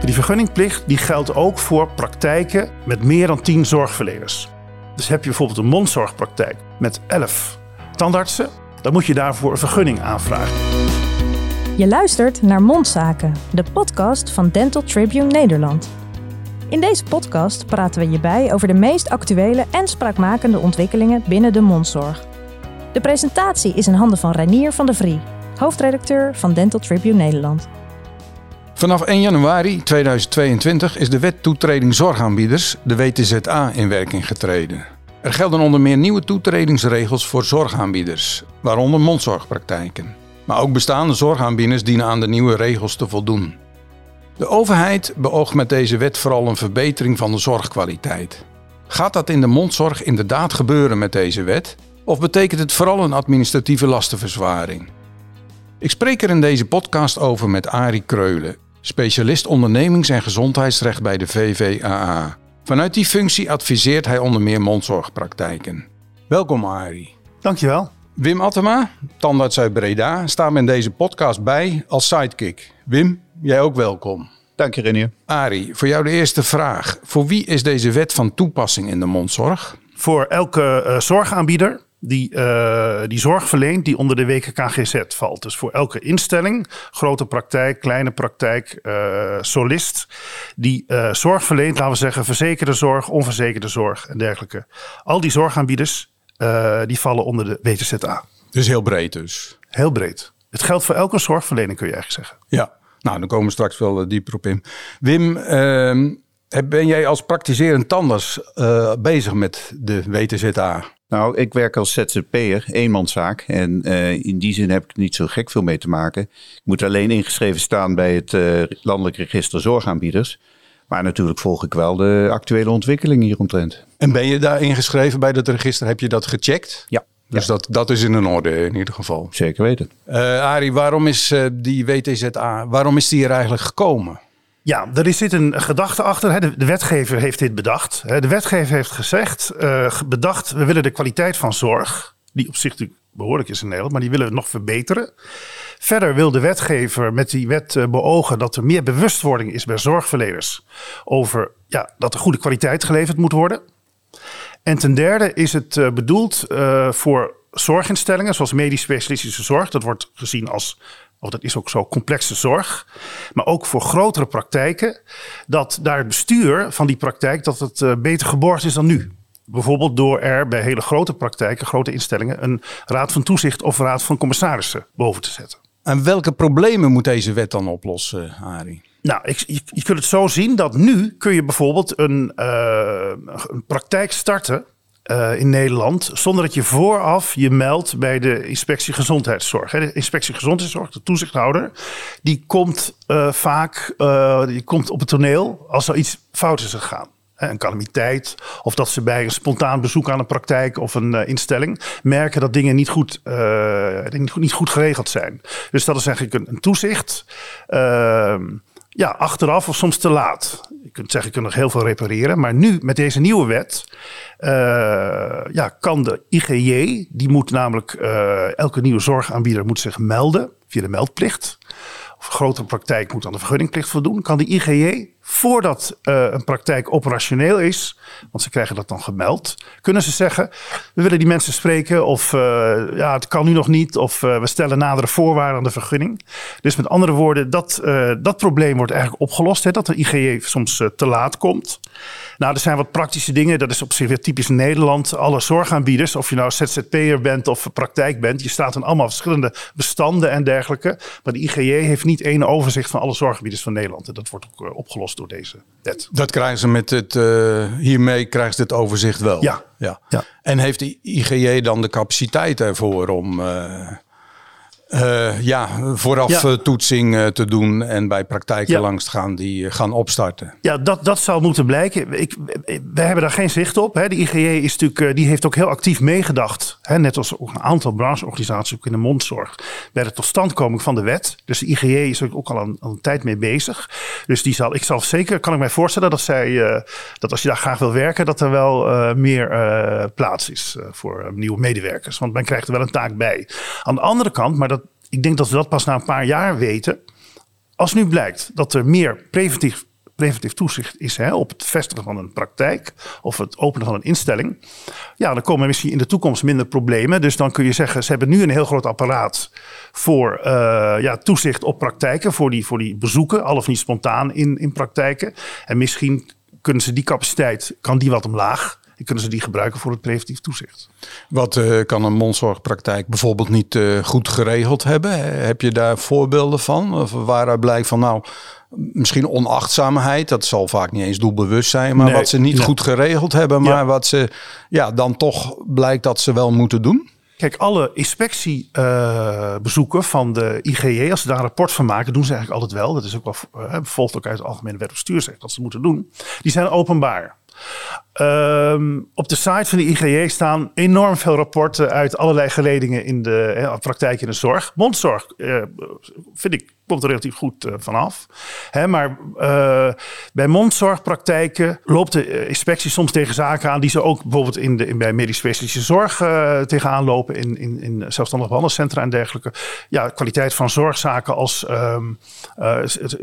Die vergunningplicht die geldt ook voor praktijken met meer dan 10 zorgverleners. Dus heb je bijvoorbeeld een mondzorgpraktijk met 11 tandartsen, dan moet je daarvoor een vergunning aanvragen. Je luistert naar Mondzaken, de podcast van Dental Tribune Nederland. In deze podcast praten we je bij over de meest actuele en spraakmakende ontwikkelingen binnen de mondzorg. De presentatie is in handen van Reinier van der Vrie, hoofdredacteur van Dental Tribune Nederland. Vanaf 1 januari 2022 is de wet toetreding zorgaanbieders, de WTZA, in werking getreden. Er gelden onder meer nieuwe toetredingsregels voor zorgaanbieders, waaronder mondzorgpraktijken. Maar ook bestaande zorgaanbieders dienen aan de nieuwe regels te voldoen. De overheid beoogt met deze wet vooral een verbetering van de zorgkwaliteit. Gaat dat in de mondzorg inderdaad gebeuren met deze wet? Of betekent het vooral een administratieve lastenverzwaring? Ik spreek er in deze podcast over met Arie Kreulen, specialist ondernemings- en gezondheidsrecht bij de VVAA. Vanuit die functie adviseert hij onder meer mondzorgpraktijken. Welkom Arie. Dankjewel. Wim Attema, tandarts uit Breda, staat me in deze podcast bij als sidekick. Wim, jij ook welkom. Dank je Renier. Arie, voor jou de eerste vraag. Voor wie is deze wet van toepassing in de mondzorg? Voor elke uh, zorgaanbieder die, uh, die zorg verleent die onder de WKKGZ valt. Dus voor elke instelling, grote praktijk, kleine praktijk, uh, solist, die uh, zorg verleent, laten we zeggen verzekerde zorg, onverzekerde zorg en dergelijke. Al die zorgaanbieders, die vallen onder de WTZA. Dus heel breed dus? Heel breed. Het geldt voor elke zorgverlening kun je eigenlijk zeggen. Ja, nou dan komen we straks wel dieper op in. Wim, ehm, ben jij als praktiserend tandarts bezig met de WTZA? Nou, ik werk als ZZP'er, eenmanszaak. En uh, in die zin heb ik niet zo gek veel mee te maken. Ik moet alleen ingeschreven staan bij het uh, Landelijk Register Zorgaanbieders. Maar natuurlijk volg ik wel de actuele ontwikkelingen hieromtrent. En ben je daar ingeschreven bij dat register? Heb je dat gecheckt? Ja. Dus ja. dat, dat is in een orde in ieder geval. Zeker weten. Uh, Arie, waarom is die WTZA, waarom is die er eigenlijk gekomen? Ja, er zit een gedachte achter. De, wetgever heeft dit bedacht. De wetgever heeft gezegd, uh, bedacht, we willen de kwaliteit van zorg, die op zich natuurlijk behoorlijk is in Nederland, maar die willen we nog verbeteren. Verder wil de wetgever met die wet beogen dat er meer bewustwording is bij zorgverleners over ja, dat er goede kwaliteit geleverd moet worden. En ten derde is het uh, bedoeld voor zorginstellingen, zoals medisch specialistische zorg. Dat wordt gezien als of dat is ook zo complexe zorg, maar ook voor grotere praktijken, dat daar het bestuur van die praktijk dat het uh, beter geborgd is dan nu. Bijvoorbeeld door er bij hele grote praktijken, grote instellingen, een raad van toezicht of raad van commissarissen boven te zetten. En welke problemen moet deze wet dan oplossen, Arie? Nou, ik, je, je kunt het zo zien dat nu kun je bijvoorbeeld een, uh, een praktijk starten uh, in Nederland zonder dat je vooraf je meldt bij de inspectie gezondheidszorg. De inspectie gezondheidszorg, de toezichthouder, die komt uh, vaak uh, die komt op het toneel als er iets fout is gegaan. Een calamiteit, of dat ze bij een spontaan bezoek aan een praktijk of een instelling merken dat dingen niet goed, niet, goed, niet goed geregeld zijn. Dus dat is eigenlijk een, een toezicht. Ja, achteraf of soms te laat. Je kunt zeggen, je kunt nog heel veel repareren. Maar nu, met deze nieuwe wet, uh, ja, kan de IGJ, die moet namelijk, uh, elke nieuwe zorgaanbieder moet zich melden via de meldplicht. Of grotere praktijk moet aan de vergunningplicht voldoen. Kan de IGJ, voordat uh, een praktijk operationeel is, want ze krijgen dat dan gemeld, kunnen ze zeggen, we willen die mensen spreken of ja, het kan nu nog niet of we stellen nadere voorwaarden aan de vergunning. Dus met andere woorden, dat, dat probleem wordt eigenlijk opgelost, hè, dat de IGJ soms te laat komt. Nou, er zijn wat praktische dingen. Dat is op zich weer typisch Nederland. Alle zorgaanbieders, of je nou ZZP'er bent of praktijk bent, je staat in allemaal verschillende bestanden en dergelijke. Maar de IGJ heeft niet één overzicht van alle zorgaanbieders van Nederland. En dat wordt ook uh, opgelost door deze wet. Dat krijgen ze met het, uh, hiermee krijgen ze dit overzicht wel. Ja. ja. ja. En heeft de IGJ dan de capaciteit ervoor om. Uh, uh, ja, vooraf ja. toetsing uh, te doen en bij praktijken ja. langs te gaan die uh, gaan opstarten. Ja, dat, dat zal moeten blijken. Ik, wij hebben daar geen zicht op. Hè. De IGJ is natuurlijk, die heeft ook heel actief meegedacht. Hè, net als ook een aantal brancheorganisaties ook in de mondzorg. Bij de totstandkoming van de wet. Dus de IGJ is er ook al een, al een tijd mee bezig. Dus die zal, ik zal zeker, kan ik mij voorstellen dat zij, dat als je daar graag wil werken, dat er wel meer plaats is voor nieuwe medewerkers. Want men krijgt er wel een taak bij. Aan de andere kant, maar dat ik denk dat we dat pas na een paar jaar weten. als nu blijkt dat er meer preventief preventief toezicht is hè, op het vestigen van een praktijk of het openen van een instelling, ja, dan komen misschien in de toekomst minder problemen. Dus dan kun je zeggen, ze hebben nu een heel groot apparaat voor uh, ja, toezicht op praktijken, voor die, voor die bezoeken, al of niet spontaan in, in praktijken. En misschien kunnen ze die capaciteit, kan die wat omlaag. En kunnen ze die gebruiken voor het preventief toezicht. Wat uh, kan een mondzorgpraktijk bijvoorbeeld niet uh, goed geregeld hebben? Heb je daar voorbeelden van? Of waaruit blijkt van nou, misschien onachtzaamheid, dat zal vaak niet eens doelbewust zijn, maar wat ze niet goed geregeld hebben, maar wat ze ja, dan toch blijkt dat ze wel moeten doen? Kijk, alle inspectiebezoeken uh, van de IGJ, als ze daar een rapport van maken, doen ze eigenlijk altijd wel. Dat is ook wel uh, volgt ook uit het Algemene Wet op Stuursrecht dat ze moeten doen. Die zijn openbaar. Ehm, op de site van de IGJ staan enorm veel rapporten uit allerlei geledingen in de praktijk in de zorg. Mondzorg uh, vind ik komt er relatief goed uh, vanaf. Maar uh, bij mondzorgpraktijken loopt de inspectie soms tegen zaken aan die ze ook bijvoorbeeld in de, bij medisch specialistische zorg tegenaan lopen, in, in, in zelfstandig behandelcentra en dergelijke. Ja, kwaliteit van zorgzaken als um,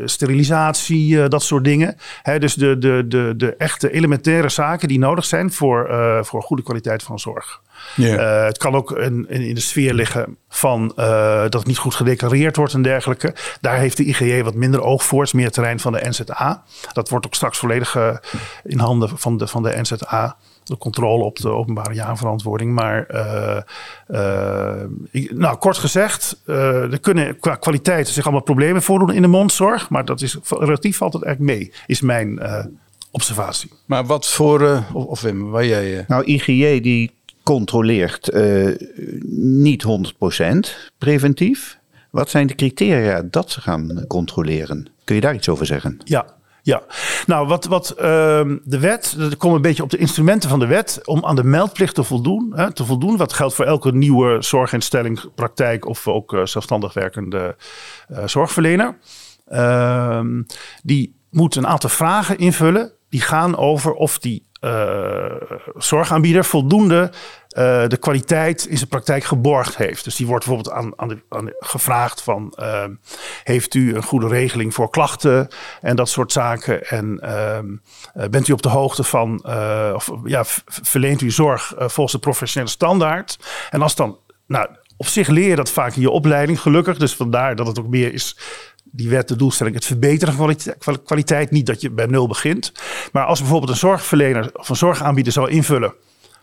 sterilisatie, dat soort dingen. Dus de, de, de, de echte elementaire zaken die nodig zijn voor, voor goede kwaliteit van zorg. Yeah. Uh, het kan ook in, in, de sfeer liggen van uh, dat het niet goed gedeclareerd wordt en dergelijke. Daar heeft de IGJ wat minder oog voor. Het is meer terrein van de NZA. Dat wordt ook straks volledig uh, in handen van de, van de NZA de controle op de openbare jaarverantwoording. Maar nou, kort gezegd, er kunnen qua kwaliteit zich allemaal problemen voordoen in de mondzorg. Maar dat is relatief valt het eigenlijk mee, is mijn observatie. Maar wat voor, of, of Wim, waar jij... Nou, IGJ die controleert uh, niet 100% preventief. Wat zijn de criteria dat ze gaan controleren? Kun je daar iets over zeggen? Ja, ja, nou wat, wat uh, de wet, dat komt een beetje op de instrumenten van de wet om aan de meldplicht te voldoen. Hè, te voldoen. Wat geldt voor elke nieuwe zorginstelling, praktijk of ook uh, zelfstandig werkende uh, zorgverlener. Ehm, die moet een aantal vragen invullen die gaan over of die uh, zorgaanbieder voldoende uh, de kwaliteit in zijn praktijk geborgd heeft. Dus die wordt bijvoorbeeld aan, aan, de, aan gevraagd van... Uh, heeft u een goede regeling voor klachten en dat soort zaken? En bent u op de hoogte van... of ja, verleent u zorg volgens de professionele standaard? En als dan... Nou, op zich leer je dat vaak in je opleiding, gelukkig. Dus vandaar dat het ook meer is die wet de doelstelling het verbeteren van kwaliteit. Niet dat je bij nul begint. Maar als bijvoorbeeld een zorgverlener of een zorgaanbieder zou invullen.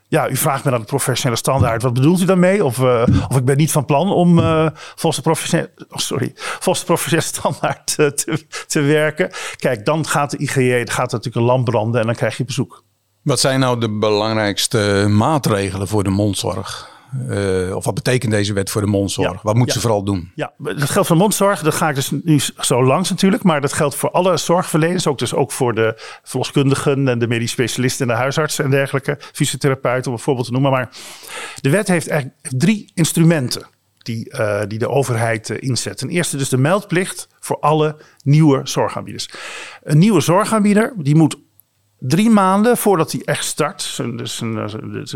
Ja, u vraagt me naar de professionele standaard. Wat bedoelt u daarmee? Of, uh, of ik ben niet van plan om uh, volgens, de professionele, oh sorry, volgens professionele standaard uh, te, te werken. Kijk, dan gaat de IGJ gaat natuurlijk een lamp branden en dan krijg je bezoek. Wat zijn nou de belangrijkste maatregelen voor de mondzorg? Uh, of wat betekent deze wet voor de mondzorg? wat moeten ze vooral doen? Ja, dat geldt voor mondzorg. Dat ga ik dus nu zo langs natuurlijk. Maar dat geldt voor alle zorgverleners. Ook dus ook voor de verloskundigen en de medisch specialisten en de huisartsen en dergelijke. Fysiotherapeuten om een voorbeeld te noemen. Maar de wet heeft eigenlijk drie instrumenten die, uh, die de overheid uh, inzet. Ten eerste dus de meldplicht voor alle nieuwe zorgaanbieders. Een nieuwe zorgaanbieder die moet drie maanden voordat hij echt start, dus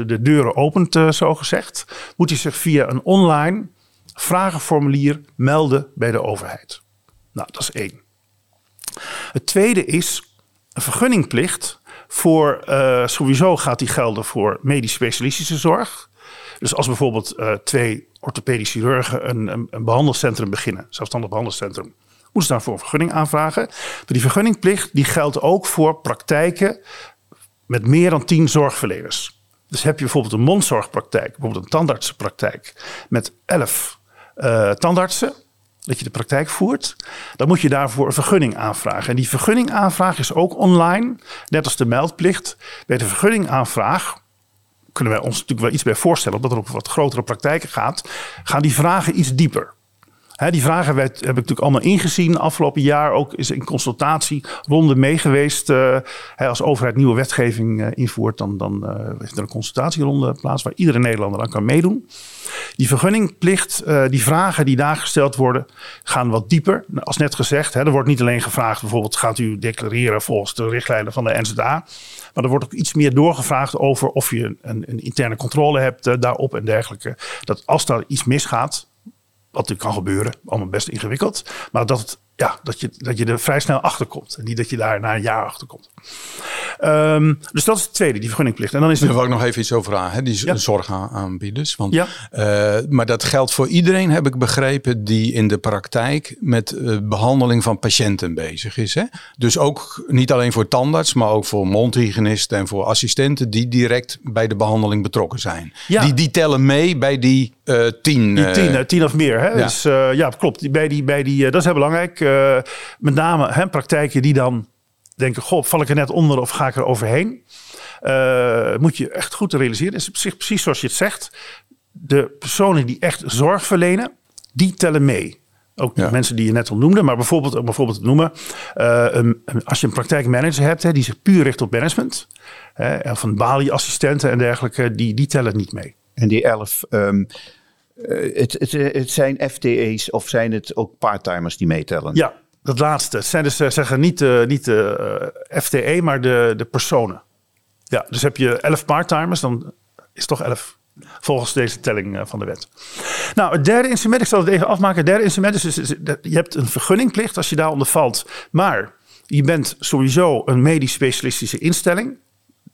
de deuren opent uh, zo gezegd, moet hij zich via een online vragenformulier melden bij de overheid. Nou, dat is één. Het tweede is een vergunningplicht voor, uh, sowieso gaat die gelden voor medisch specialistische zorg. Dus als bijvoorbeeld uh, twee orthopedische chirurgen een, een, een behandelcentrum beginnen, zelfstandig behandelcentrum, moeten ze daarvoor een vergunning aanvragen. Maar die vergunningplicht die geldt ook voor praktijken met meer dan tien zorgverleners. Dus heb je bijvoorbeeld een mondzorgpraktijk, bijvoorbeeld een tandartsenpraktijk met elf uh, tandartsen, dat je de praktijk voert, dan moet je daarvoor een vergunning aanvragen. En die vergunningaanvraag is ook online, net als de meldplicht. Bij de vergunningaanvraag kunnen wij ons natuurlijk wel iets bij voorstellen, omdat er ook wat grotere praktijken gaat, gaan die vragen iets dieper die vragen werd, heb ik natuurlijk allemaal ingezien. Afgelopen jaar ook is in consultatieronde mee geweest. Uh, als overheid nieuwe wetgeving uh, invoert, dan, dan uh, heeft er een consultatieronde plaats waar iedere Nederlander aan kan meedoen. Die vergunningplicht, die vragen die daar gesteld worden, gaan wat dieper. Als net gezegd, er wordt niet alleen gevraagd, bijvoorbeeld gaat u declareren volgens de richtlijnen van de NZA. Maar er wordt ook iets meer doorgevraagd over of je een, een interne controle hebt daarop en dergelijke. Dat als daar iets misgaat, wat natuurlijk kan gebeuren, allemaal best ingewikkeld. Maar dat ja, dat, je, dat je er vrij snel achter komt. En niet dat je daar na een jaar achter komt. Ehm, dus dat is het tweede, die vergunningplicht. En dan is Daar er wil ik nog even iets over vragen, hè? die Ja. zorgaanbieders. Want, Ja. eh, maar dat geldt voor iedereen, heb ik begrepen, die in de praktijk met eh, behandeling van patiënten bezig is. Hè? Dus ook niet alleen voor tandarts, maar ook voor mondhygiënisten en voor assistenten die direct bij de behandeling betrokken zijn. Ja. Die, die tellen mee bij die eh tien. Die tien, tien of meer. Hè? ja. Dus ja, klopt. Bij die, bij die, dat is heel belangrijk. Eh, met name hè, praktijken die dan denken: Goh, val ik er net onder of ga ik er overheen? Eh, moet je echt goed realiseren. Het is op zich precies zoals je het zegt. De personen die echt zorg verlenen, die tellen mee. Ook de Ja. mensen die je net al noemde. Maar bijvoorbeeld, om bijvoorbeeld te noemen, eh, een- een- als je een praktijkmanager hebt hè, die zich puur richt op management. Hè, of een balie-assistenten en dergelijke, die, die tellen niet mee. En die elf, ehm, eh, het, het, het zijn FTE's of zijn het ook parttimers die meetellen? Ja, dat laatste. Het zijn dus eh, zeggen niet, eh, niet de eh, FTE, maar de, de personen. Ja, dus heb je 11 parttimers, dan is het toch 11. Volgens deze telling eh, van de wet. Nou, het derde instrument, ik zal het even afmaken. Het derde instrument is, is, is dat je hebt een vergunningplicht als je daaronder valt. Maar je bent sowieso een medisch specialistische instelling.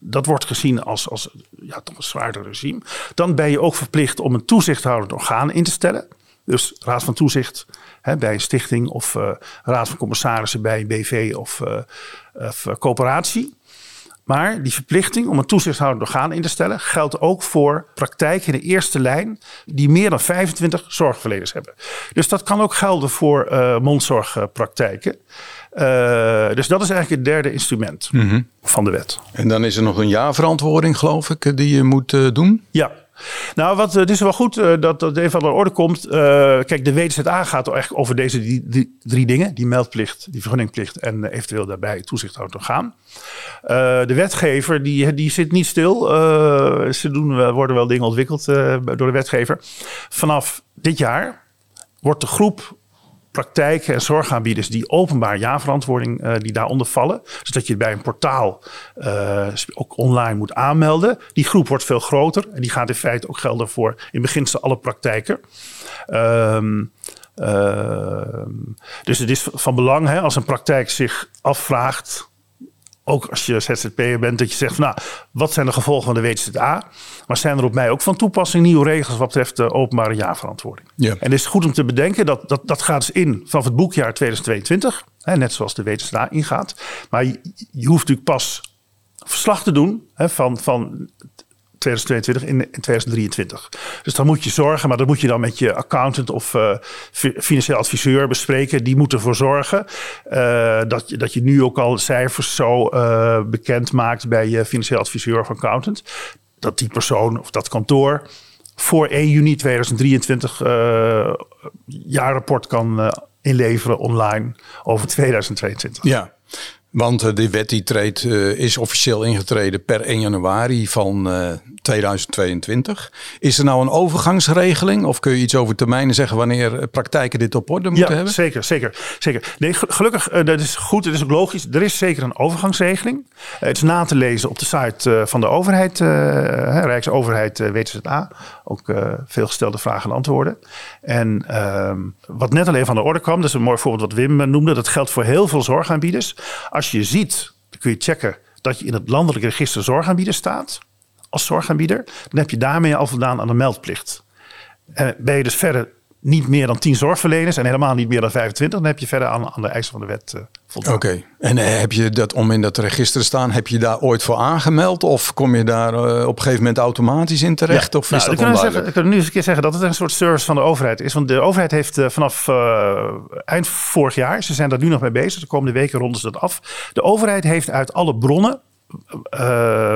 Dat wordt gezien als, als ja, toch een zwaarder regime. Dan ben je ook verplicht om een toezichthoudend orgaan in te stellen. Dus raad van toezicht hè, bij een stichting of eh, raad van commissarissen bij een BV of, eh, of eh, coöperatie. Maar die verplichting om een toezichthoudend orgaan in te stellen geldt ook voor praktijken in de eerste lijn die meer dan 25 zorgverleners hebben. Dus dat kan ook gelden voor eh, mondzorgpraktijken. Eh, dus dat is eigenlijk het derde instrument van de wet. En dan is er nog een jaarverantwoording, geloof ik, eh, die je moet doen. Ja. Nou, wat, eh, het is wel goed eh, dat dat even aan de orde komt. Eh, kijk, de WZA gaat eigenlijk over deze die, drie dingen. Die meldplicht, die vergunningplicht en eventueel daarbij toezichthoudend orgaan. Eh, de wetgever die, die zit niet stil. Ze doen, worden wel dingen ontwikkeld door de wetgever. Vanaf dit jaar wordt de groep praktijken en zorgaanbieders die openbaar jaarverantwoording eh, die daaronder vallen. Dus dat je bij een portaal eh, ook online moet aanmelden. Die groep wordt veel groter en die gaat in feite ook gelden voor in beginsel alle praktijken. Ehm, ehm, dus het is van belang hè, als een praktijk zich afvraagt ook als je ZZP'er bent, dat je zegt: van, Nou, wat zijn de gevolgen van de WZA? Maar zijn er op mij ook van toepassing nieuwe regels wat betreft de openbare jaarverantwoording? Ja. En het is goed om te bedenken dat dat, dat gaat dus in vanaf het boekjaar 2022, hè, net zoals de WZA ingaat. Maar je, je hoeft natuurlijk pas verslag te doen hè, van, van 2022 in, in 2023. Dus dan moet je zorgen, maar dat moet je dan met je accountant of eh, fi- financieel adviseur bespreken. Die moeten ervoor zorgen eh, dat, je, dat je nu ook al cijfers zo eh, bekend maakt bij je financieel adviseur of accountant. Dat die persoon of dat kantoor voor 1 juni 2023 eh jaarrapport kan inleveren online over 2022. Ja, want eh, die wet die treedt, eh, is officieel ingetreden per 1 januari van eh, 2022. Is er nou een overgangsregeling of kun je iets over termijnen zeggen wanneer eh, praktijken dit op orde moeten ja, hebben? zeker, zeker, zeker. Nee, ge- gelukkig, eh, dat is goed, het is ook logisch. Er is zeker een overgangsregeling. Eh, het is na te lezen op de site eh, van de overheid, eh, Rijksoverheid eh, WZA. Ook eh, veel gestelde vragen en antwoorden. En ehm, wat net al even aan de orde kwam, dat is een mooi voorbeeld wat Wim eh, noemde. Dat geldt voor heel veel zorgaanbieders. Als je ziet, dan kun je checken dat je in het landelijk register zorgaanbieder staat. Als zorgaanbieder, dan heb je daarmee al voldaan aan de meldplicht. En ben je dus verder niet meer dan 10 zorgverleners en helemaal niet meer dan 25, dan heb je verder aan, aan de eisen van de wet eh Oké, en eh, heb je dat om in dat register te staan, heb je daar ooit voor aangemeld? Of kom je daar eh, op een gegeven moment automatisch in terecht? of is nou, dat kunnen we zeggen, ik kan nu eens een keer zeggen dat het een soort service van de overheid is. Want de overheid heeft eh, vanaf eind vorig jaar, ze zijn daar nu nog mee bezig, de komende weken ronden ze dat af. De overheid heeft uit alle bronnen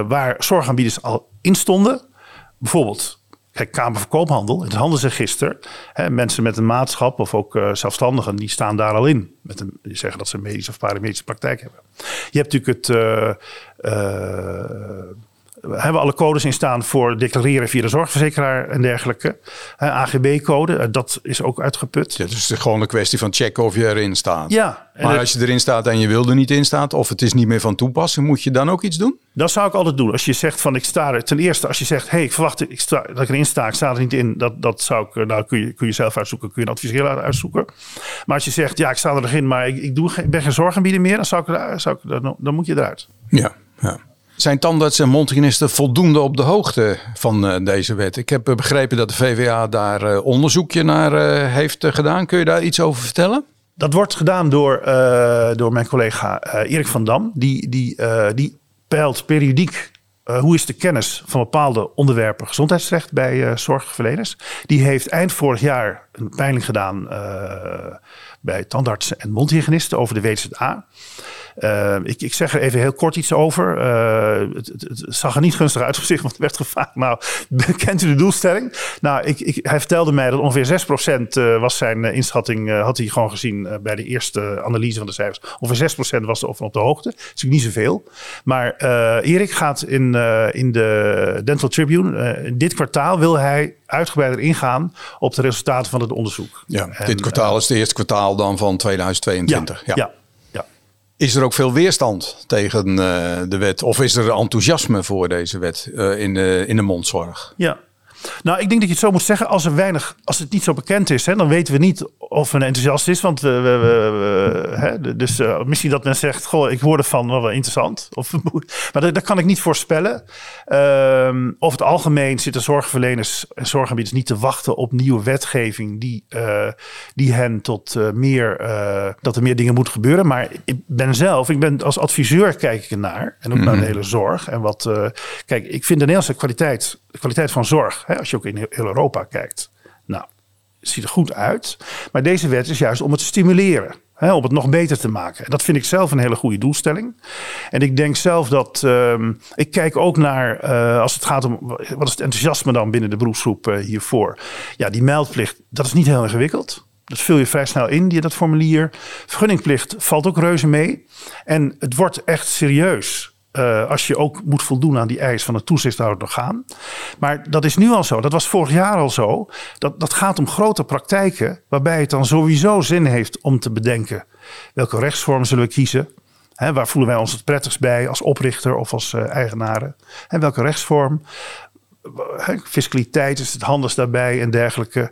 waar zorgaanbieders al in stonden, bijvoorbeeld Kijk, Kamer van Koophandel, het handelsregister. Hè, mensen met een maatschap of ook eh, zelfstandigen, die staan daar al in. Met een, die zeggen dat ze een medische of paramedische praktijk hebben. Je hebt natuurlijk het, eh, hebben we alle codes in staan voor declareren via de zorgverzekeraar en dergelijke. AGB-code, dat is ook uitgeput. Ja, dus het is gewoon een kwestie van checken of je erin staat. Ja. Maar als je erin staat en je wil er niet in staat, of het is niet meer van toepassing, moet je dan ook iets doen? Dat zou ik altijd doen. Als je zegt van ik sta er. Ten eerste, als je zegt, hé, hey, ik verwacht ik sta, dat ik erin sta, ik sta er niet in. Dat, dat zou ik, nou kun je, kun je zelf uitzoeken, kun je een adviseur uitzoeken. Maar als je zegt, ja, ik sta er nog in, maar ik, ik, doe, ik ben geen zorgaanbieder meer, dan, zou ik, zou ik, dan, dan moet je eruit. Ja, ja. Zijn tandarts en mondhygiënisten voldoende op de hoogte van uh, deze wet? Ik heb begrepen dat de VWA daar uh, onderzoekje naar heeft gedaan. Kun je daar iets over vertellen? Dat wordt gedaan door, door mijn collega Erik van Dam. Die, die, die peilt periodiek hoe is de kennis van bepaalde onderwerpen gezondheidsrecht bij zorgverleners. Die heeft eind vorig jaar een peiling gedaan bij tandartsen en mondhygiënisten over de WZA. Uh, ik, ik, zeg er even heel kort iets over. Uh, het, het, het, zag er niet gunstig uit voor zich, want er werd gevraagd: Nou, kent u de doelstelling? Nou, ik, ik, hij vertelde mij dat ongeveer 6% uh, was zijn inschatting, had hij gewoon gezien bij de eerste analyse van de cijfers. Ongeveer 6% was er op de hoogte. Dat is natuurlijk niet zoveel. Maar Erik gaat in, in de Dental Tribune, dit kwartaal wil hij uitgebreider ingaan op de resultaten van het onderzoek. Ja, en, dit kwartaal is het eerste kwartaal dan van 2022. ja. ja. Is er ook veel weerstand tegen uh, de wet? Of is er enthousiasme voor deze wet uh, in, de, in de mondzorg? Ja, nou, ik denk dat je het zo moet zeggen. Als er weinig, als het niet zo bekend is, hè, dan weten we niet of een enthousiast is. Want we, we, we hè, dus uh, misschien dat men zegt: Goh, ik hoorde van wel, wel interessant. Of, maar dat, dat, kan ik niet voorspellen. Um, over het algemeen zitten zorgverleners en zorgaanbieders niet te wachten op nieuwe wetgeving die, uh, die hen tot meer dat er meer dingen moeten gebeuren. Maar ik ben zelf, ik ben als adviseur kijk ik ernaar en ook mm -hmm. naar de hele zorg. En wat, kijk, ik vind de Nederlandse kwaliteit, de kwaliteit van zorg. Hè, als je ook in heel Europa kijkt. Nou, ziet er goed uit. Maar deze wet is juist om het te stimuleren. Hè, om het nog beter te maken. En dat vind ik zelf een hele goede doelstelling. En ik denk zelf dat. Uh, ik kijk ook naar. Uh, als het gaat om. Wat is het enthousiasme dan binnen de beroepsgroep uh, hiervoor? Ja, die meldplicht. Dat is niet heel ingewikkeld. Dat vul je vrij snel in, die, dat formulier. Vergunningplicht valt ook reuze mee. En het wordt echt serieus. Uh, als je ook moet voldoen aan die eis van het toezichthoudend orgaan. Maar dat is nu al zo. Dat was vorig jaar al zo. Dat, dat gaat om grote praktijken. Waarbij het dan sowieso zin heeft om te bedenken. Welke rechtsvorm zullen we kiezen? He, waar voelen wij ons het prettigst bij als oprichter of als uh, eigenaren? En welke rechtsvorm? Fiscaliteit is het handigst daarbij en dergelijke.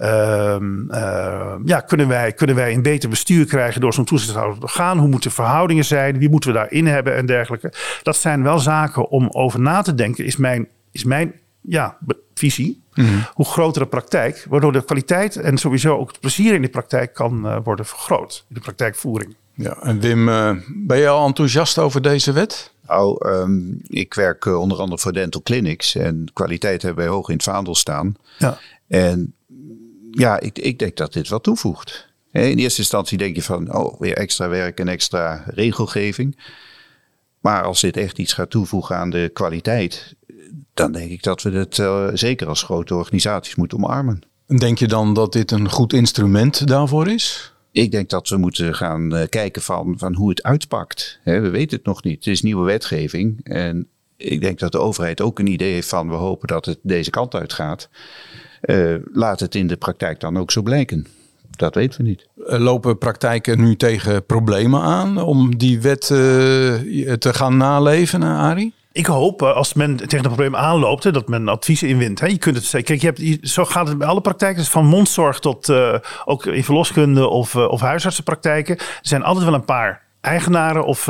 Uh, uh, ja, kunnen, wij, kunnen wij een beter bestuur krijgen door zo'n toezichthoudend orgaan? Hoe moeten verhoudingen zijn? Wie moeten we daarin hebben en dergelijke? Dat zijn wel zaken om over na te denken, is mijn, is mijn ja, visie. Mm -hmm. Hoe grotere praktijk, waardoor de kwaliteit en sowieso ook het plezier in de praktijk kan uh, worden vergroot. In de praktijkvoering. Ja, en Wim, ben je al enthousiast over deze wet? Nou, um, ik werk uh, onder andere voor dental clinics en kwaliteit hebben wij hoog in het vaandel staan. Ja. En ja, ik, ik denk dat dit wat toevoegt. In eerste instantie denk je van, oh, weer extra werk en extra regelgeving. Maar als dit echt iets gaat toevoegen aan de kwaliteit, dan denk ik dat we het uh, zeker als grote organisaties moeten omarmen. Denk je dan dat dit een goed instrument daarvoor is? Ik denk dat we moeten gaan uh, kijken van, van hoe het uitpakt. We weten het nog niet. Het is nieuwe wetgeving. En ik denk dat de overheid ook een idee heeft van we hopen dat het deze kant uit gaat. Uh, laat het in de praktijk dan ook zo blijken. Dat weten we niet. Lopen praktijken nu tegen problemen aan om die wet te gaan naleven, Arie? Ik hoop als men tegen een probleem aanloopt, dat men adviezen inwint. Je kunt het Kijk, je hebt, zo gaat het bij alle praktijken, van mondzorg tot uh, ook in verloskunde of, uh, of huisartsenpraktijken. Er zijn altijd wel een paar eigenaren of,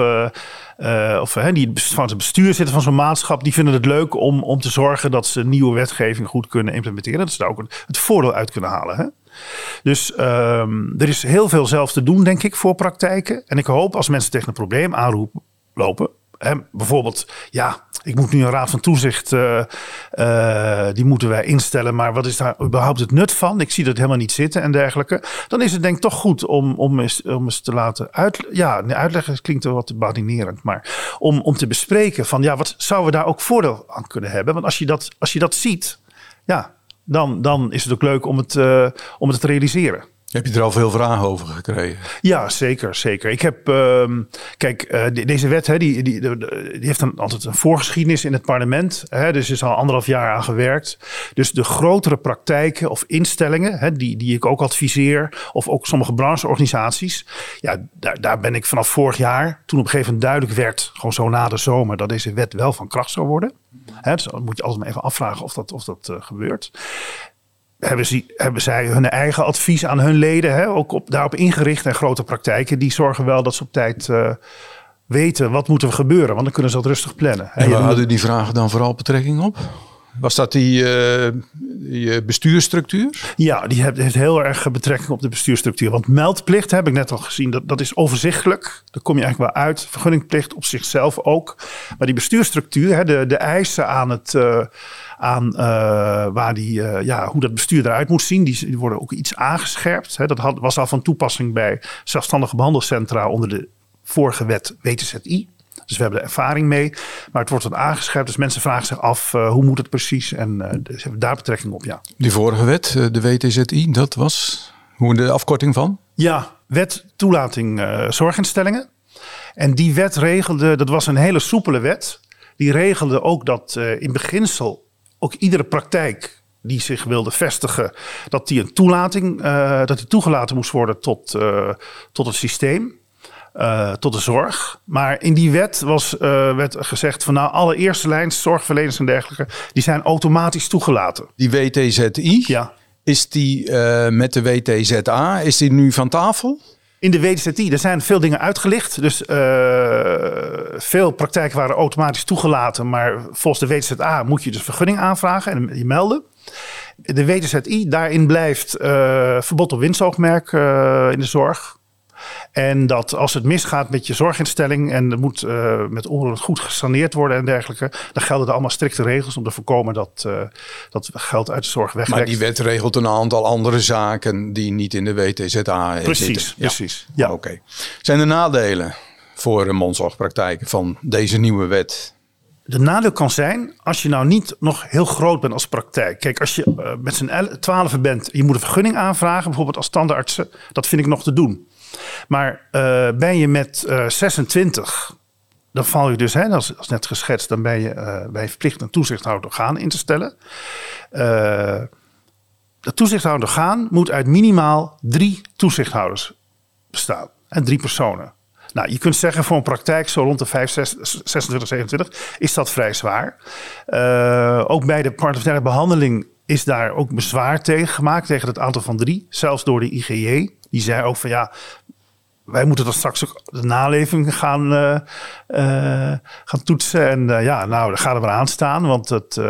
of die van het bestuur zitten van zo'n maatschap, die vinden het leuk om, om te zorgen dat ze nieuwe wetgeving goed kunnen implementeren. Dat ze daar ook het voordeel uit kunnen halen. Hè? Dus um, er is heel veel zelf te doen, denk ik, voor praktijken. En ik hoop als mensen tegen een probleem aanroepen, lopen, Bijvoorbeeld, ja, ik moet nu een raad van toezicht, uh, uh, die moeten wij instellen. Maar wat is daar überhaupt het nut van? Ik zie dat helemaal niet zitten en dergelijke. Dan is het denk ik toch goed om, om, eens, om eens te laten uit, ja, uitleggen. klinkt wel wat badinerend, maar om, om te bespreken van, ja, wat zouden we daar ook voordeel aan kunnen hebben? Want als je dat, als je dat ziet, ja, dan, dan is het ook leuk om het, uh, om het te realiseren. Heb je er al veel vragen over gekregen? Ja, zeker. zeker. Ik heb, ehm, kijk, eh, deze wet hè, die, die, heeft een, altijd een voorgeschiedenis in het parlement. Hè, dus is al anderhalf jaar aan gewerkt. Dus de grotere praktijken of instellingen, hè, die, die ik ook adviseer, of ook sommige brancheorganisaties. Ja, daar, daar ben ik vanaf vorig jaar, toen op een gegeven moment duidelijk werd, gewoon zo na de zomer, dat deze wet wel van kracht zou worden. Hè, dus dan moet je altijd maar even afvragen of dat, of dat uh, gebeurt hebben, ze, hebben zij hun eigen advies aan hun leden, hè, ook op, daarop ingericht. En grote praktijken, die zorgen wel dat ze op tijd uh, weten wat moet er gebeuren. Want dan kunnen ze dat rustig plannen. En waar hadden die vragen dan vooral betrekking op? Was dat die, uh, die bestuurstructuur? Ja, die heeft, heel erg betrekking op de bestuurstructuur. Want meldplicht heb ik net al gezien, dat, dat is overzichtelijk. Daar kom je eigenlijk wel uit. Vergunningplicht op zichzelf ook. Maar die bestuurstructuur, hè, de, de eisen aan het... Uh, aan uh, waar die, uh, ja, hoe dat bestuur eruit moet zien. Die, die worden ook iets aangescherpt. Hè. Dat had, was al van toepassing bij zelfstandige behandelcentra onder de vorige wet WTZI. Dus we hebben er ervaring mee. Maar het wordt wat aangescherpt. Dus mensen vragen zich af uh, hoe moet het precies. En uh, dus hebben daar betrekking op, ja. Die vorige wet, de WTZI, dat was hoe de afkorting van? Ja, wet toelating uh, zorginstellingen. En die wet regelde, dat was een hele soepele wet. Die regelde ook dat in beginsel ook iedere praktijk die zich wilde vestigen, dat die een toelating, uh, dat die toegelaten moest worden tot, uh, tot het systeem. Uh, tot de zorg. Maar in die wet was, werd gezegd van nou alle eerste lijns, zorgverleners en dergelijke, die zijn automatisch toegelaten. Die WTZI, ja. is die met de WTZA, is die nu van tafel? In de WTZI, er zijn veel dingen uitgelicht. Dus uh, veel praktijken waren automatisch toegelaten. Maar volgens de WTZA moet je dus vergunning aanvragen en je melden. De WTZI, daarin blijft uh, verbod op winstoogmerk uh, in de zorg. En dat als het misgaat met je zorginstelling en er moet uh, met onroerend goed gesaneerd worden en dergelijke, dan gelden er allemaal strikte regels om te voorkomen dat, uh, dat geld uit de zorg wegwerkt. Maar die wet regelt een aantal andere zaken die niet in de WTZA precies, zitten. Ja. Precies, ja. Oké. Okay. Zijn er nadelen voor mondzorgpraktijken van deze nieuwe wet? De nadeel kan zijn als je nou niet nog heel groot bent als praktijk. Kijk, als je uh, met z'n twaalf bent, je moet een vergunning aanvragen, bijvoorbeeld als standaartsen, dat vind ik nog te doen. Maar uh, ben je met uh, 26, dan val je dus, hè, als, als net geschetst, dan ben je, ben je verplicht een toezichthouder orgaan in te stellen. dat toezichthouder orgaan moet uit minimaal drie toezichthouders bestaan. En drie personen. Nou, je kunt zeggen voor een praktijk zo rond de 5, 6, 26, 27 is dat vrij zwaar. Ook bij de parlementaire behandeling is daar ook bezwaar tegen gemaakt, tegen het aantal van drie. Zelfs door de IGJ. Die zei ook van ja, wij moeten dan straks ook de naleving gaan, uh, uh, gaan toetsen. En uh, ja, nou, daar er maar aan staan. Want het,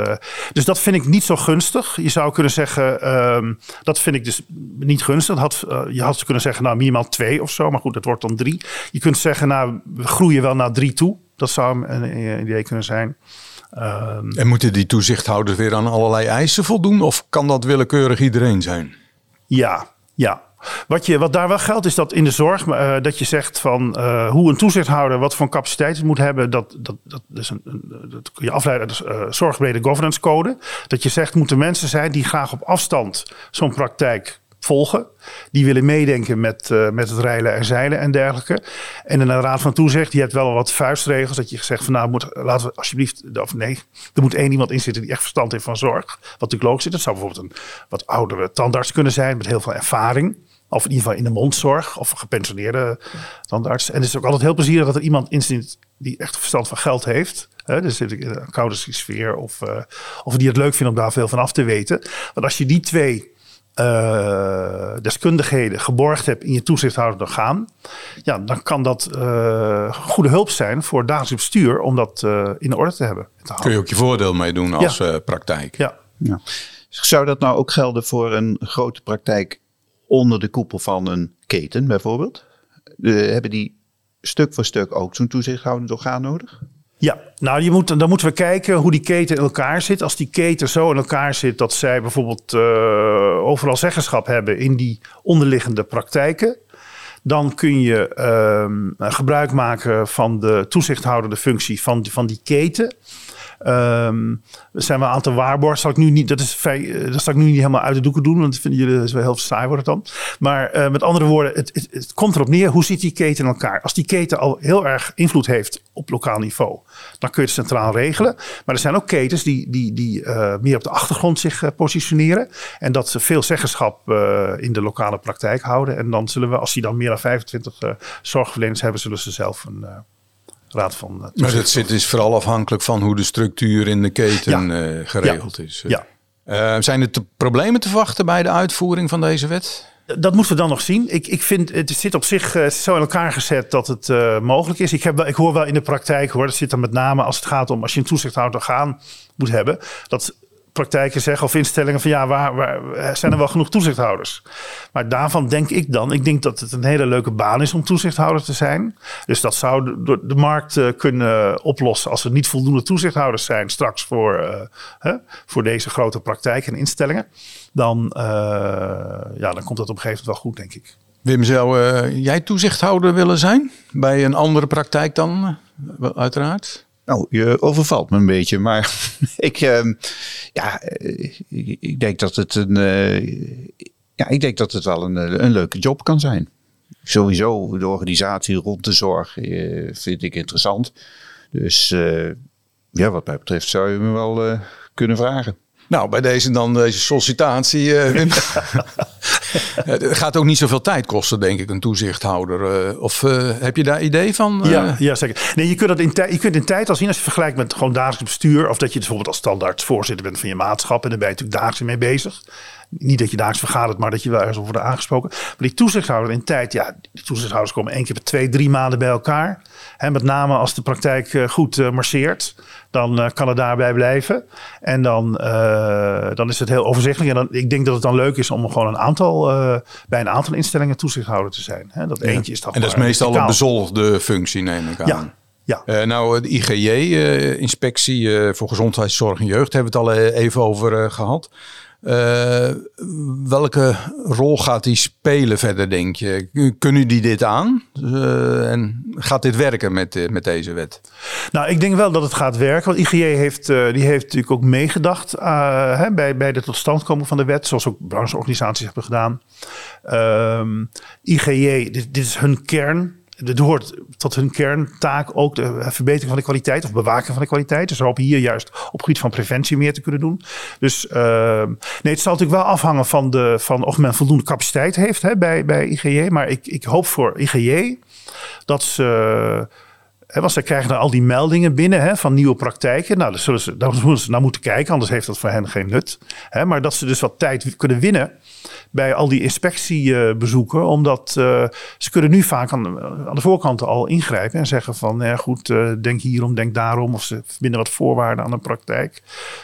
dus dat vind ik niet zo gunstig. Je zou kunnen zeggen, um, dat vind ik dus niet gunstig. Had, je had kunnen zeggen, nou, minimaal twee of zo. Maar goed, het wordt dan drie. Je kunt zeggen, nou, we groeien wel naar drie toe. Dat zou een idee kunnen zijn. Um, en moeten die toezichthouders weer aan allerlei eisen voldoen? Of kan dat willekeurig iedereen zijn? Ja, ja. Wat, je, wat daar wel geldt is dat in de zorg, uh, dat je zegt van uh, hoe een toezichthouder wat voor capaciteit het moet hebben, dat, dat, dat, is een, dat kun je afleiden uit de uh, zorgbrede governance code. Dat je zegt moeten mensen zijn die graag op afstand zo'n praktijk volgen. Die willen meedenken met, met het reilen en zeilen en dergelijke. En in de Raad van Toezicht, die hebt wel wat vuistregels. Dat je zegt van nou, moet, laten we alsjeblieft, of nee, er moet één iemand in zitten die echt verstand heeft van zorg. Wat natuurlijk logisch is. Dat zou bijvoorbeeld een wat oudere tandarts kunnen zijn met heel veel ervaring. Of in ieder geval in de mondzorg of een gepensioneerde tandarts. En het is ook altijd heel plezierig dat er iemand in zit die echt verstand van geld heeft. Hè, dus zit ik in een accountancy sfeer of, uh, of die het leuk vindt om daar veel van af te weten. Want als je die twee uh, deskundigheden geborgd hebt in je toezichthoudend orgaan, ja, dan kan dat uh, goede hulp zijn voor het dagelijks bestuur om dat uh, in orde te hebben. Te Kun je ook je voordeel mee doen als ja. praktijk? Ja. ja. Zou dat nou ook gelden voor een grote praktijk onder de koepel van een keten bijvoorbeeld? hebben die stuk voor stuk ook zo'n toezichthoudend orgaan nodig? Ja, nou je moet, dan moeten we kijken hoe die keten in elkaar zit. Als die keten zo in elkaar zit dat zij bijvoorbeeld uh, overal zeggenschap hebben in die onderliggende praktijken. Dan kun je uh, gebruik maken van de toezichthoudende functie van, van die keten. Ehm, zijn wel een aantal waarborgen. Zal ik nu niet, dat, is eh, dat zal ik nu niet helemaal uit de doeken doen, want dat vinden jullie is wel heel saai wordt dan. Maar uh, met andere woorden, het, komt erop neer, hoe zit die keten in elkaar? Als die keten al heel erg invloed heeft op lokaal niveau, dan kun je het centraal regelen. Maar er zijn ook ketens die, die, die uh, meer op de achtergrond zich positioneren. En dat ze veel zeggenschap in de lokale praktijk houden. En dan zullen we, als die dan meer dan 25 zorgverleners hebben, zullen ze zelf een raad van uh, Maar dat zit is vooral afhankelijk van hoe de structuur in de keten ja. uh, geregeld ja. is. Ja. Uh, zijn er te problemen te wachten bij de uitvoering van deze wet? Dat moeten we dan nog zien. Ik, ik vind het zit op zich uh, zo in elkaar gezet dat het uh, mogelijk is. Ik, heb, ik hoor wel in de praktijk, hoor, dat zit er met name als het gaat om als je een toezichthouder gaan moet hebben, dat praktijken zeggen of instellingen van ja, waar, zijn er wel genoeg toezichthouders? Maar daarvan denk ik dan, ik denk dat het een hele leuke baan is om toezichthouder te zijn. Dus dat zou de, markt uh, kunnen oplossen als er niet voldoende toezichthouders zijn straks voor, uh, hè, voor deze grote praktijken en instellingen. Dan, uh, ja, dan komt dat op een gegeven moment wel goed, denk ik. Wim, zou jij toezichthouder willen zijn bij een andere praktijk dan, uiteraard? Nou, je overvalt me een beetje, maar ik, uh, ja, ik, ik, denk dat het een, uh, ja, ik denk dat het wel een, een leuke job kan zijn. Sowieso de organisatie rond de zorg uh, vind ik interessant. Dus ja, wat mij betreft zou je me wel kunnen vragen. Nou, bij deze dan deze sollicitatie, Wim. Het gaat ook niet zoveel tijd kosten, denk ik, een toezichthouder. Uh, of uh, heb je daar idee van? Ja, ja, zeker. Nee, je kunt, dat in tijd, je kunt in tijd al zien als je vergelijkt met gewoon dagelijks bestuur. Of dat je bijvoorbeeld als standaard voorzitter bent van je maatschap. En daar ben je natuurlijk dagelijks mee bezig. Niet dat je dagelijks vergadert, maar dat je wel ergens over wordt aangesproken. Maar die toezichthouder in tijd, ja, die toezichthouders komen één keer per twee, drie maanden bij elkaar. En met name als de praktijk goed marcheert dan uh, kan het daarbij blijven. En dan, uh, dan is het heel overzichtelijk. En dan, ik denk dat het dan leuk is om gewoon een aantal, uh, bij een aantal instellingen toezichthouder te zijn. Hè? Dat eentje is dan En dat is meestal een bezolgde functie, neem ik aan. Ja. Ja. Uh, nou, de IGJ, Inspectie voor Gezondheidszorg en Jeugd, hebben we het al even over gehad. Uh, welke rol gaat die spelen verder, denk je? Kunnen die dit aan? Uh, en gaat dit werken met, met deze wet? Nou, ik denk wel dat het gaat werken. Want IGJ heeft, uh, die heeft natuurlijk ook meegedacht hè, bij, bij de totstandkoming van de wet. Zoals ook brancheorganisaties hebben gedaan. Ehm, IGJ, dit, dit is hun kern het hoort tot hun kerntaak ook de verbetering van de kwaliteit of bewaken van de kwaliteit. Dus we hopen hier juist op gebied van preventie meer te kunnen doen. Dus uh, nee, het zal natuurlijk wel afhangen van, de, van of men voldoende capaciteit heeft hè, bij, bij IGJ. Maar ik, ik hoop voor IGJ dat ze He, want zij krijgen dan al die meldingen binnen he, van nieuwe praktijken. Nou, daar zullen ze, daar naar moeten kijken, anders heeft dat voor hen geen nut. He, maar dat ze dus wat tijd kunnen winnen bij al die inspectiebezoeken. Omdat uh, ze kunnen nu vaak aan, aan, de voorkant al ingrijpen en zeggen van... Ja, goed, uh, denk hierom, denk daarom. Of ze verbinden wat voorwaarden aan de praktijk.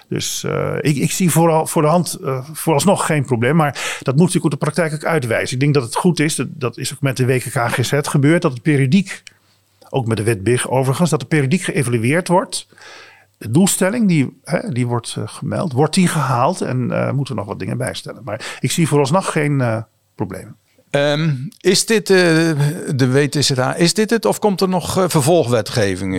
Dus uh, ik, ik, zie vooral voor de hand vooralsnog geen probleem. Maar dat moet natuurlijk op de praktijk ook uitwijzen. Ik denk dat het goed is, dat, dat is ook met de WKKGZ gebeurd... dat het periodiek ook met de wet BIG overigens, dat er periodiek geëvalueerd wordt. De doelstelling die, hè, die wordt uh, gemeld, wordt die gehaald en uh, moeten we nog wat dingen bijstellen. Maar ik zie vooralsnog geen uh, problemen. Um, is dit de WTZH, is dit het of komt er nog vervolgwetgeving?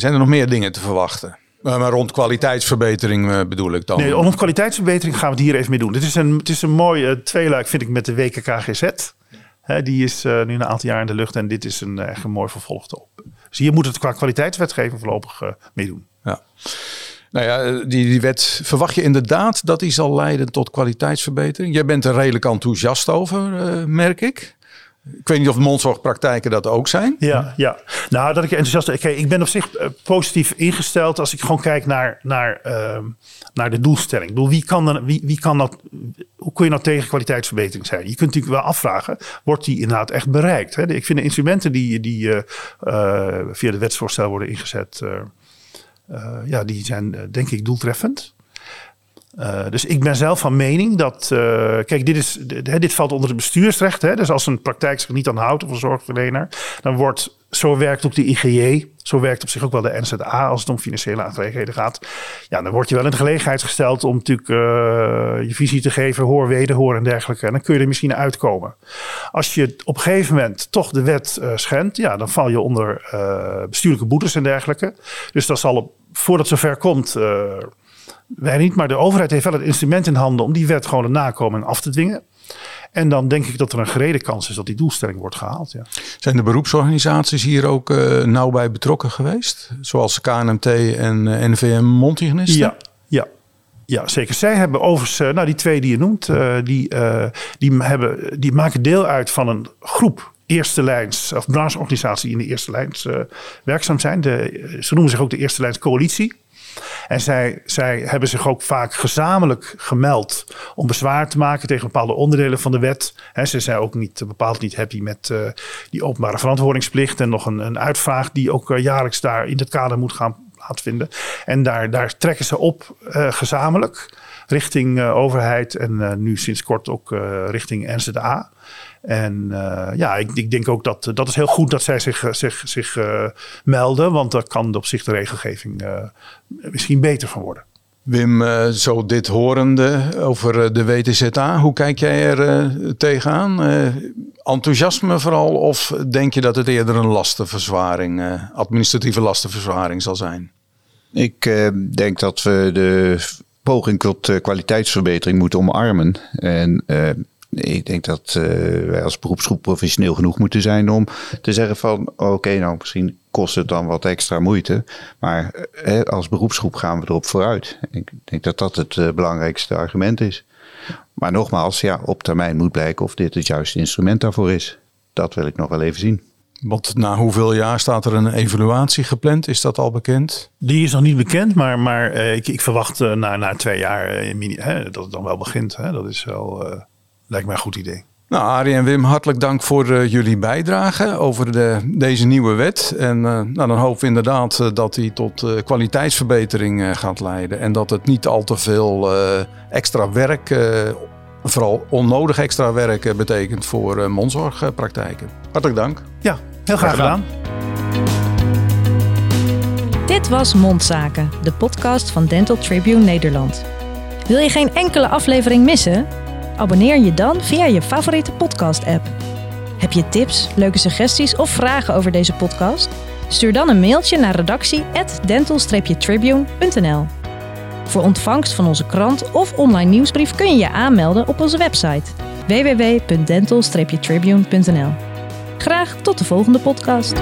zijn er nog meer dingen te verwachten? Maar rond kwaliteitsverbetering bedoel ik dan? Nee, rond kwaliteitsverbetering gaan we het hier even mee doen. Dit is een, het is een mooi tweeluik, vind ik, met de WKKGZ. Die is uh, nu een aantal jaar in de lucht en dit is een echt een mooi vervolg op. Dus hier moet het qua kwaliteitswetgeving voorlopig uh, meedoen. Ja. Nou ja, die, die wet verwacht je inderdaad dat die zal leiden tot kwaliteitsverbetering. Jij bent er redelijk enthousiast over, merk ik. Ik weet niet of mondzorgpraktijken dat ook zijn. Ja, ja. nou dat ik enthousiast ben. Ik ben op zich positief ingesteld als ik gewoon kijk naar, naar, uh, naar de doelstelling. Ik bedoel, wie kan, dan, wie, wie kan dat, hoe kun je nou tegen kwaliteitsverbetering zijn? Je kunt natuurlijk wel afvragen, wordt die inderdaad echt bereikt? Hè? Ik vind de instrumenten die, die uh, via de wetsvoorstel worden ingezet, ja, die zijn denk ik doeltreffend. Uh, dus ik ben zelf van mening dat, uh, kijk, dit, is, dit, valt onder het bestuursrecht. Hè? Dus als een praktijk zich niet aan houdt of een zorgverlener, dan wordt, zo werkt ook de IGJ, zo werkt op zich ook wel de NZA als het om financiële aangelegenheden gaat. Ja, dan word je wel in de gelegenheid gesteld om natuurlijk uh, je visie te geven, hoor, wederhoor en dergelijke. En dan kun je er misschien uitkomen. Als je op een gegeven moment toch de wet schendt, ja, dan val je onder bestuurlijke boetes en dergelijke. Dus dat zal voordat het zover komt wij niet, maar de overheid heeft wel het instrument in handen om die wet gewoon te nakomen en af te dwingen. En dan denk ik dat er een gerede kans is dat die doelstelling wordt gehaald. Ja. Zijn de beroepsorganisaties hier ook uh, nauw bij betrokken geweest? Zoals KNMT en uh, NVM Montigenisten? Ja, ja. Ja, zeker. Zij hebben overigens, uh, nou die twee die je noemt, die, die, hebben, die maken deel uit van een groep eerste lijns, of brancheorganisaties die in de eerste lijns werkzaam zijn. De, ze noemen zich ook de eerste lijns coalitie. En zij, zij hebben zich ook vaak gezamenlijk gemeld om bezwaar te maken tegen bepaalde onderdelen van de wet. ze zijn ook niet, bepaald niet happy met uh, die openbare verantwoordingsplicht en nog een, een uitvraag die ook uh, jaarlijks daar in het kader moet gaan En daar, daar trekken ze op uh, gezamenlijk richting overheid en nu sinds kort ook richting NZA. En ja, ik, ik, denk ook dat dat is heel goed dat zij zich, zich, zich melden. Want daar kan op zich de regelgeving misschien beter van worden. Wim, zo dit horende over de WTZA, hoe kijk jij er tegenaan? enthousiasme vooral of denk je dat het eerder een lastenverzwaring, administratieve lastenverzwaring zal zijn? Ik denk dat we de poging tot kwaliteitsverbetering moeten omarmen. En ik denk dat wij als beroepsgroep professioneel genoeg moeten zijn om te zeggen van oké, nou misschien kost het dan wat extra moeite. Maar als beroepsgroep gaan we erop vooruit. Ik denk dat dat het belangrijkste argument is. Maar nogmaals, ja, op termijn moet blijken of dit het juiste instrument daarvoor is. Dat wil ik nog wel even zien. Want na hoeveel jaar staat er een evaluatie gepland? Is dat al bekend? Die is nog niet bekend, maar, maar ik, ik, verwacht na, na twee jaar hè, dat het dan wel begint. Hè. Dat is wel Lijkt mij een goed idee. Nou, Arie en Wim, hartelijk dank voor uh, jullie bijdrage over de, deze nieuwe wet. En uh, nou, dan hopen we inderdaad uh, dat die tot kwaliteitsverbetering gaat leiden. En dat het niet al te veel extra werk, vooral onnodig extra werk, betekent voor mondzorgpraktijken. Hartelijk dank. Ja, heel graag, gedaan. Dit was Mondzaken, de podcast van Dental Tribune Nederland. Wil je geen enkele aflevering missen? Abonneer je dan via je favoriete podcast-app. Heb je tips, leuke suggesties of vragen over deze podcast? Stuur dan een mailtje naar redactie@dental-tribune.nl. Voor ontvangst van onze krant of online nieuwsbrief kun je je aanmelden op onze website www.dental-tribune.nl. Graag tot de volgende podcast.